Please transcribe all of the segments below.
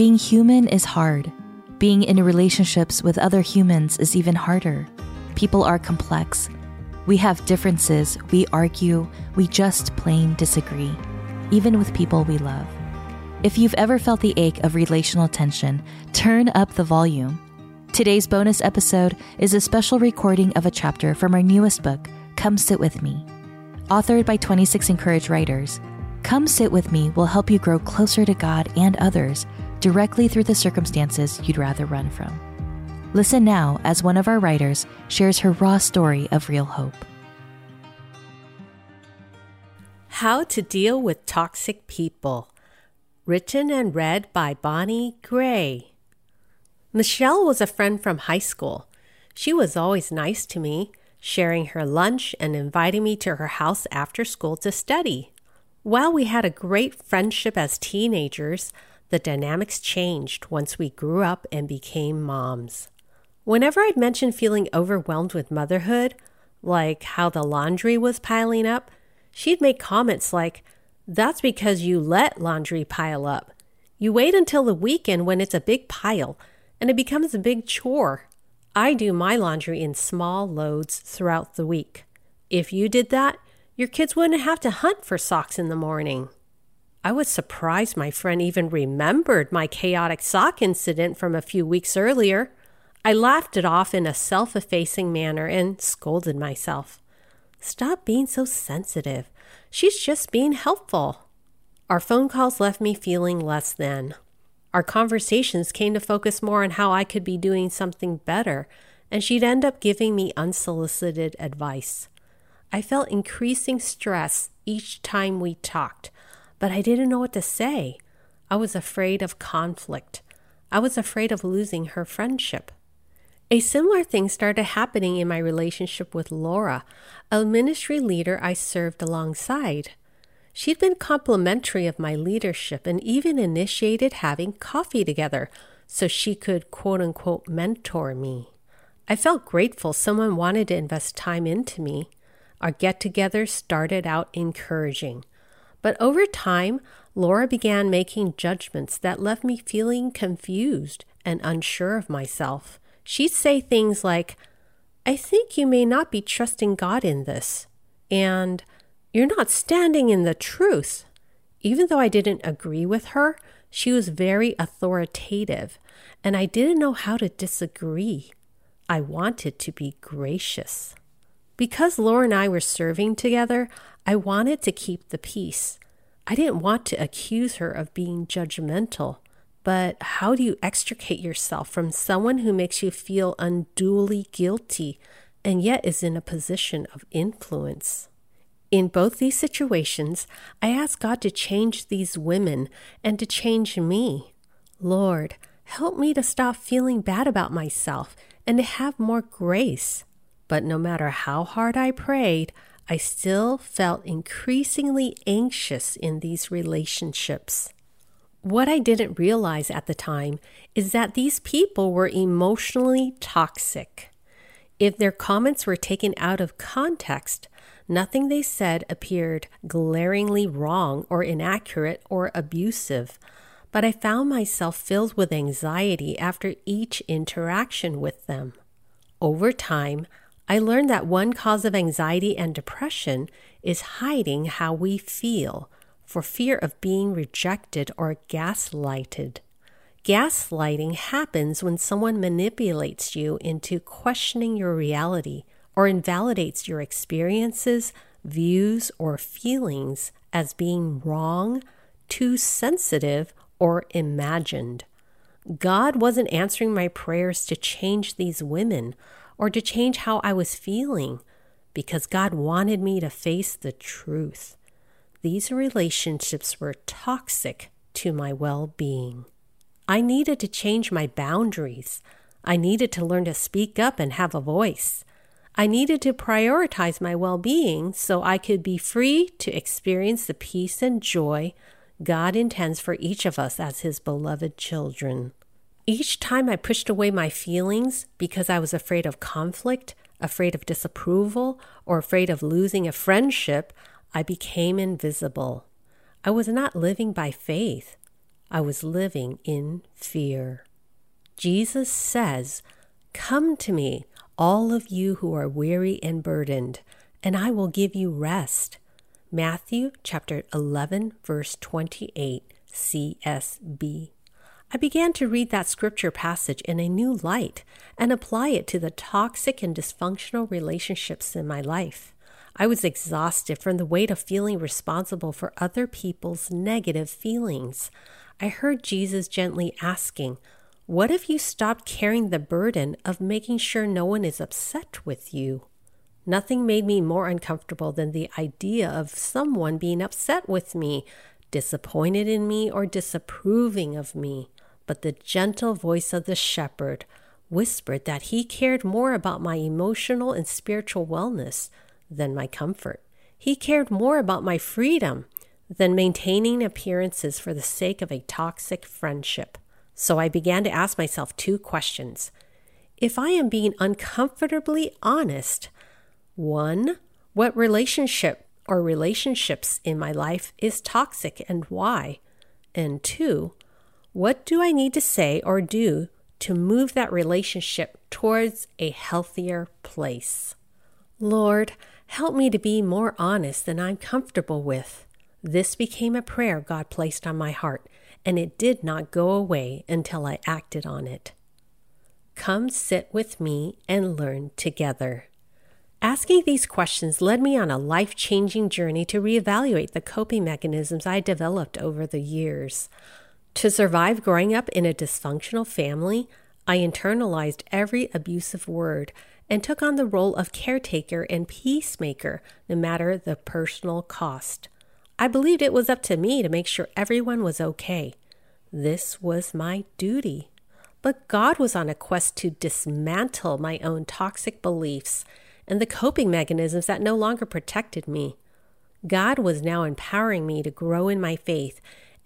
Being human is hard. Being in relationships with other humans is even harder. People are complex. We have differences, we argue, we just plain disagree, even with people we love. If you've ever felt the ache of relational tension, turn up the volume. Today's bonus episode is a special recording of a chapter from our newest book, Come Sit With Me. Authored by 26 Encourage writers, Come Sit With Me will help you grow closer to God and others directly through the circumstances you'd rather run from. Listen now as one of our writers shares her raw story of real hope. How to Deal with Toxic People Written and read by Bonnie Gray. Michelle was a friend from high school. She was always nice to me, sharing her lunch and inviting me to her house after school to study. While we had a great friendship as teenagers, the dynamics changed once we grew up and became moms. Whenever I'd mention feeling overwhelmed with motherhood, like how the laundry was piling up, she'd make comments like, that's because you let laundry pile up. You wait until the weekend when it's a big pile and it becomes a big chore. I do my laundry in small loads throughout the week. If you did that, your kids wouldn't have to hunt for socks in the morning. I was surprised my friend even remembered my chaotic sock incident from a few weeks earlier. I laughed it off in a self effacing manner and scolded myself. Stop being so sensitive. She's just being helpful. Our phone calls left me feeling less than. Our conversations came to focus more on how I could be doing something better, and she'd end up giving me unsolicited advice. I felt increasing stress each time we talked, but I didn't know what to say. I was afraid of conflict. I was afraid of losing her friendship. A similar thing started happening in my relationship with Laura, a ministry leader I served alongside. She'd been complimentary of my leadership and even initiated having coffee together so she could quote unquote mentor me. I felt grateful someone wanted to invest time into me. Our get togethers started out encouraging. But over time, Laura began making judgments that left me feeling confused and unsure of myself she'd say things like, I think you may not be trusting God in this, and you're not standing in the truth. Even though I didn't agree with her, she was very authoritative, and I didn't know how to disagree. I wanted to be gracious. Because Laura and I were serving together, I wanted to keep the peace. I didn't want to accuse her of being judgmental. But how do you extricate yourself from someone who makes you feel unduly guilty and yet is in a position of influence? In both these situations, I ask God to change these women and to change me. Lord, help me to stop feeling bad about myself and to have more grace. But no matter how hard I prayed, I still felt increasingly anxious in these relationships. What I didn't realize at the time is that these people were emotionally toxic. If their comments were taken out of context, nothing they said appeared glaringly wrong or inaccurate or abusive. But I found myself filled with anxiety after each interaction with them. Over time, I learned that one cause of anxiety and depression is hiding how we feel for fear of being rejected or gaslighted. Gaslighting happens when someone manipulates you into questioning your reality or invalidates your experiences, views, or feelings as being wrong, too sensitive, or imagined. God wasn't answering my prayers to change these women or to change how I was feeling because God wanted me to face the truth. These relationships were toxic to my well being. I needed to change my boundaries. I needed to learn to speak up and have a voice. I needed to prioritize my well being so I could be free to experience the peace and joy God intends for each of us as His beloved children. Each time I pushed away my feelings because I was afraid of conflict, afraid of disapproval, or afraid of losing a friendship, I became invisible. I was not living by faith. I was living in fear. Jesus says, Come to me, all of you who are weary and burdened, and I will give you rest. Matthew chapter 11, verse 28, CSB. I began to read that scripture passage in a new light and apply it to the toxic and dysfunctional relationships in my life. I was exhausted from the weight of feeling responsible for other people's negative feelings. I heard Jesus gently asking, What if you stopped carrying the burden of making sure no one is upset with you? Nothing made me more uncomfortable than the idea of someone being upset with me, disappointed in me, or disapproving of me. But the gentle voice of the shepherd whispered that he cared more about my emotional and spiritual wellness than my comfort. He cared more about my freedom than maintaining appearances for the sake of a toxic friendship. So I began to ask myself two questions. If I am being uncomfortably honest, one, what relationship or relationships in my life is toxic and why? And two, what do I need to say or do to move that relationship towards a healthier place? Lord, help me to be more honest than I'm comfortable with. This became a prayer God placed on my heart, and it did not go away until I acted on it. Come sit with me and learn together. Asking these questions led me on a life changing journey to reevaluate the coping mechanisms I developed over the years. To survive growing up in a dysfunctional family, I internalized every abusive word and took on the role of caretaker and peacemaker, no matter the personal cost. I believed it was up to me to make sure everyone was okay. This was my duty. But God was on a quest to dismantle my own toxic beliefs and the coping mechanisms that no longer protected me. God was now empowering me to grow in my faith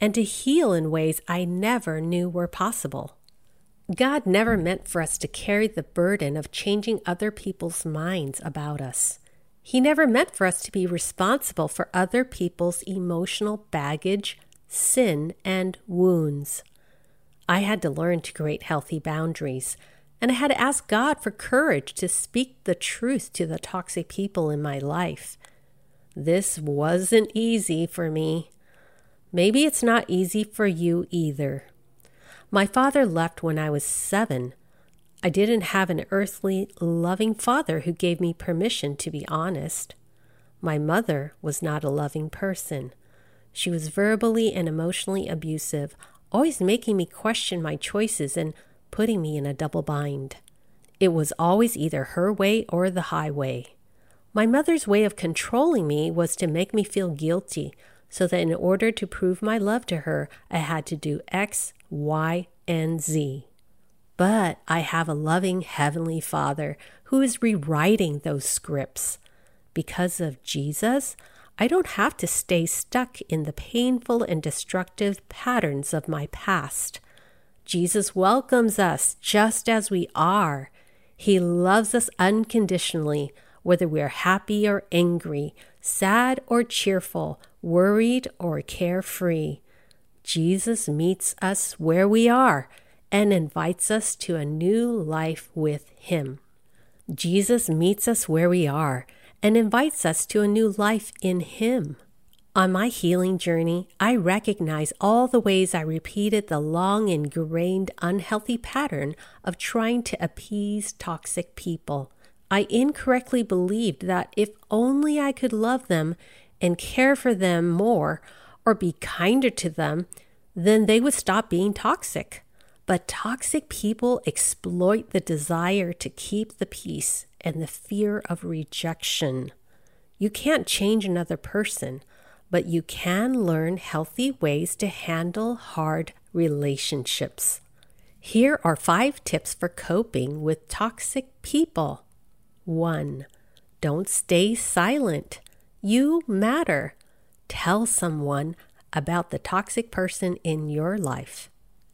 and to heal in ways I never knew were possible. God never meant for us to carry the burden of changing other people's minds about us. He never meant for us to be responsible for other people's emotional baggage, sin, and wounds. I had to learn to create healthy boundaries, and I had to ask God for courage to speak the truth to the toxic people in my life. This wasn't easy for me. Maybe it's not easy for you either. My father left when I was seven I didn't have an earthly, loving father who gave me permission to be honest. My mother was not a loving person. She was verbally and emotionally abusive, always making me question my choices and putting me in a double bind. It was always either her way or the highway. My mother's way of controlling me was to make me feel guilty, so that in order to prove my love to her, I had to do X, Y, and Z. But I have a loving Heavenly Father who is rewriting those scripts. Because of Jesus, I don't have to stay stuck in the painful and destructive patterns of my past. Jesus welcomes us just as we are. He loves us unconditionally, whether we are happy or angry, sad or cheerful, worried or carefree. Jesus meets us where we are and invites us to a new life with Him. Jesus meets us where we are and invites us to a new life in Him. On my healing journey, I recognize all the ways I repeated the long ingrained unhealthy pattern of trying to appease toxic people. I incorrectly believed that if only I could love them and care for them more or be kinder to them, then they would stop being toxic. But toxic people exploit the desire to keep the peace and the fear of rejection. You can't change another person, but you can learn healthy ways to handle hard relationships. Here are five tips for coping with toxic people. 1. Don't stay silent. You matter. Tell someone about the toxic person in your life.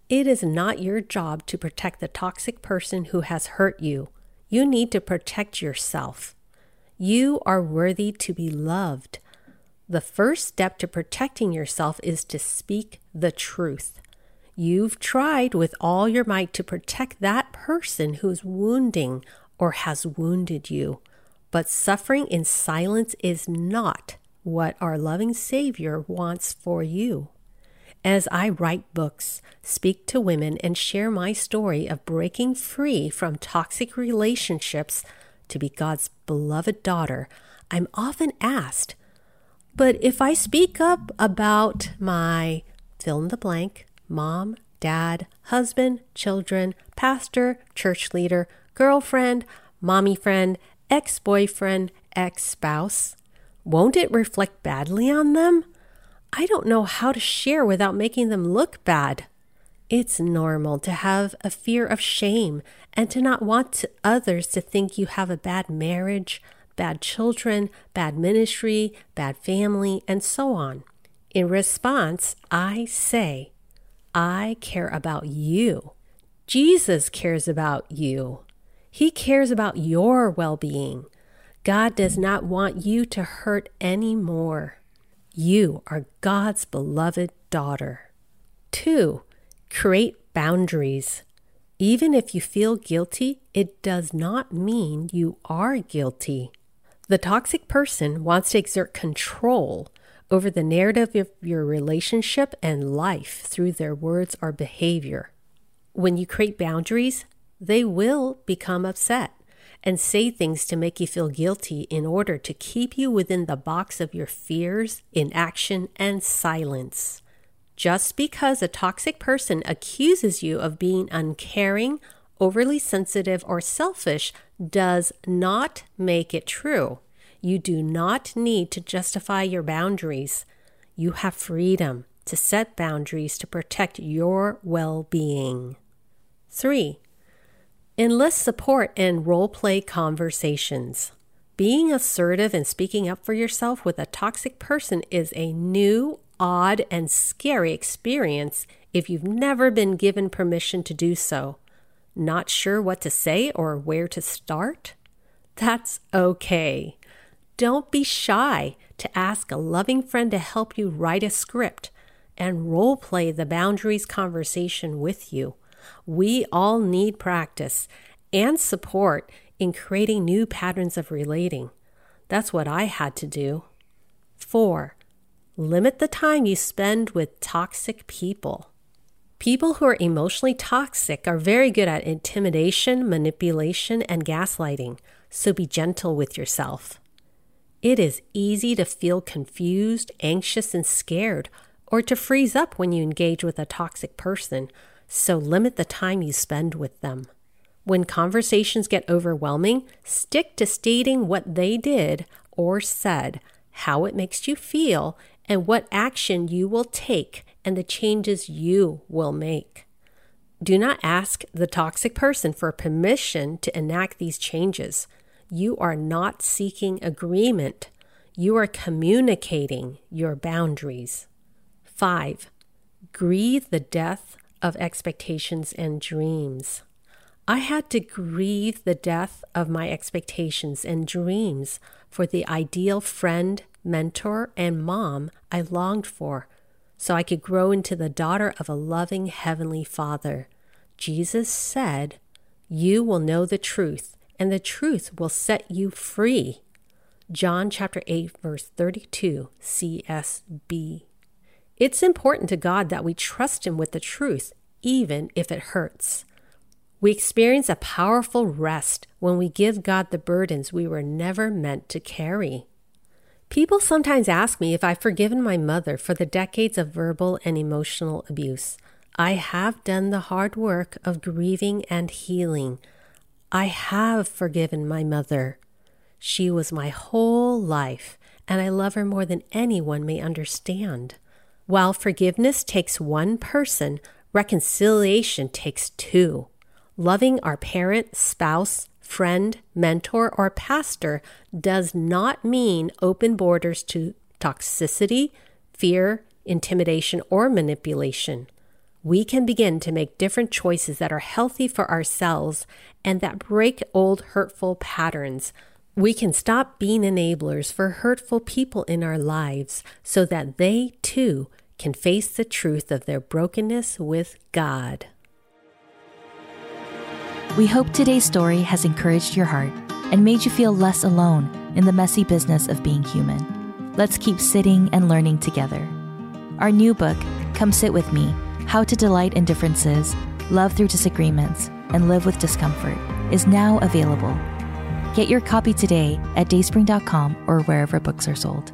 It is not your job to protect the toxic person who has hurt you. You need to protect yourself. You are worthy to be loved. The first step to protecting yourself is to speak the truth. You've tried with all your might to protect that person who's wounding or has wounded you. But suffering in silence is not what our loving Savior wants for you. As I write books, speak to women, and share my story of breaking free from toxic relationships to be God's beloved daughter, I'm often asked, but if I speak up about my fill in the blank, mom, dad, husband, children, pastor, church leader, girlfriend, mommy friend, ex boyfriend, ex spouse, won't it reflect badly on them? I don't know how to share without making them look bad. It's normal to have a fear of shame and to not want to others to think you have a bad marriage, bad children, bad ministry, bad family, and so on. In response, I say, I care about you. Jesus cares about you. He cares about your well being. God does not want you to hurt anymore. You are God's beloved daughter. Two, create boundaries. Even if you feel guilty, it does not mean you are guilty. The toxic person wants to exert control over the narrative of your relationship and life through their words or behavior. When you create boundaries, they will become upset and say things to make you feel guilty in order to keep you within the box of your fears, inaction, and silence. Just because a toxic person accuses you of being uncaring, overly sensitive, or selfish does not make it true. You do not need to justify your boundaries. You have freedom to set boundaries to protect your well being. Three, Enlist support in role play conversations. Being assertive and speaking up for yourself with a toxic person is a new, odd, and scary experience if you've never been given permission to do so. Not sure what to say or where to start? That's okay. Don't be shy to ask a loving friend to help you write a script and role play the boundaries conversation with you. We all need practice and support in creating new patterns of relating. That's what I had to do. Four, limit the time you spend with toxic people. People who are emotionally toxic are very good at intimidation, manipulation, and gaslighting, so be gentle with yourself. It is easy to feel confused, anxious, and scared, or to freeze up when you engage with a toxic person so limit the time you spend with them. When conversations get overwhelming, stick to stating what they did or said, how it makes you feel, and what action you will take and the changes you will make. Do not ask the toxic person for permission to enact these changes. You are not seeking agreement. You are communicating your boundaries. 5. Grieve the death of expectations and dreams. I had to grieve the death of my expectations and dreams for the ideal friend, mentor, and mom I longed for, so I could grow into the daughter of a loving Heavenly Father. Jesus said, You will know the truth, and the truth will set you free. John chapter 8, verse 32, CSB. It's important to God that we trust Him with the truth, even if it hurts. We experience a powerful rest when we give God the burdens we were never meant to carry. People sometimes ask me if I've forgiven my mother for the decades of verbal and emotional abuse. I have done the hard work of grieving and healing. I have forgiven my mother. She was my whole life, and I love her more than anyone may understand. While forgiveness takes one person, reconciliation takes two. Loving our parent, spouse, friend, mentor, or pastor does not mean open borders to toxicity, fear, intimidation, or manipulation. We can begin to make different choices that are healthy for ourselves and that break old hurtful patterns we can stop being enablers for hurtful people in our lives so that they too can face the truth of their brokenness with God. We hope today's story has encouraged your heart and made you feel less alone in the messy business of being human. Let's keep sitting and learning together. Our new book, Come Sit With Me How to Delight in Differences, Love Through Disagreements, and Live with Discomfort, is now available. Get your copy today at dayspring.com or wherever books are sold.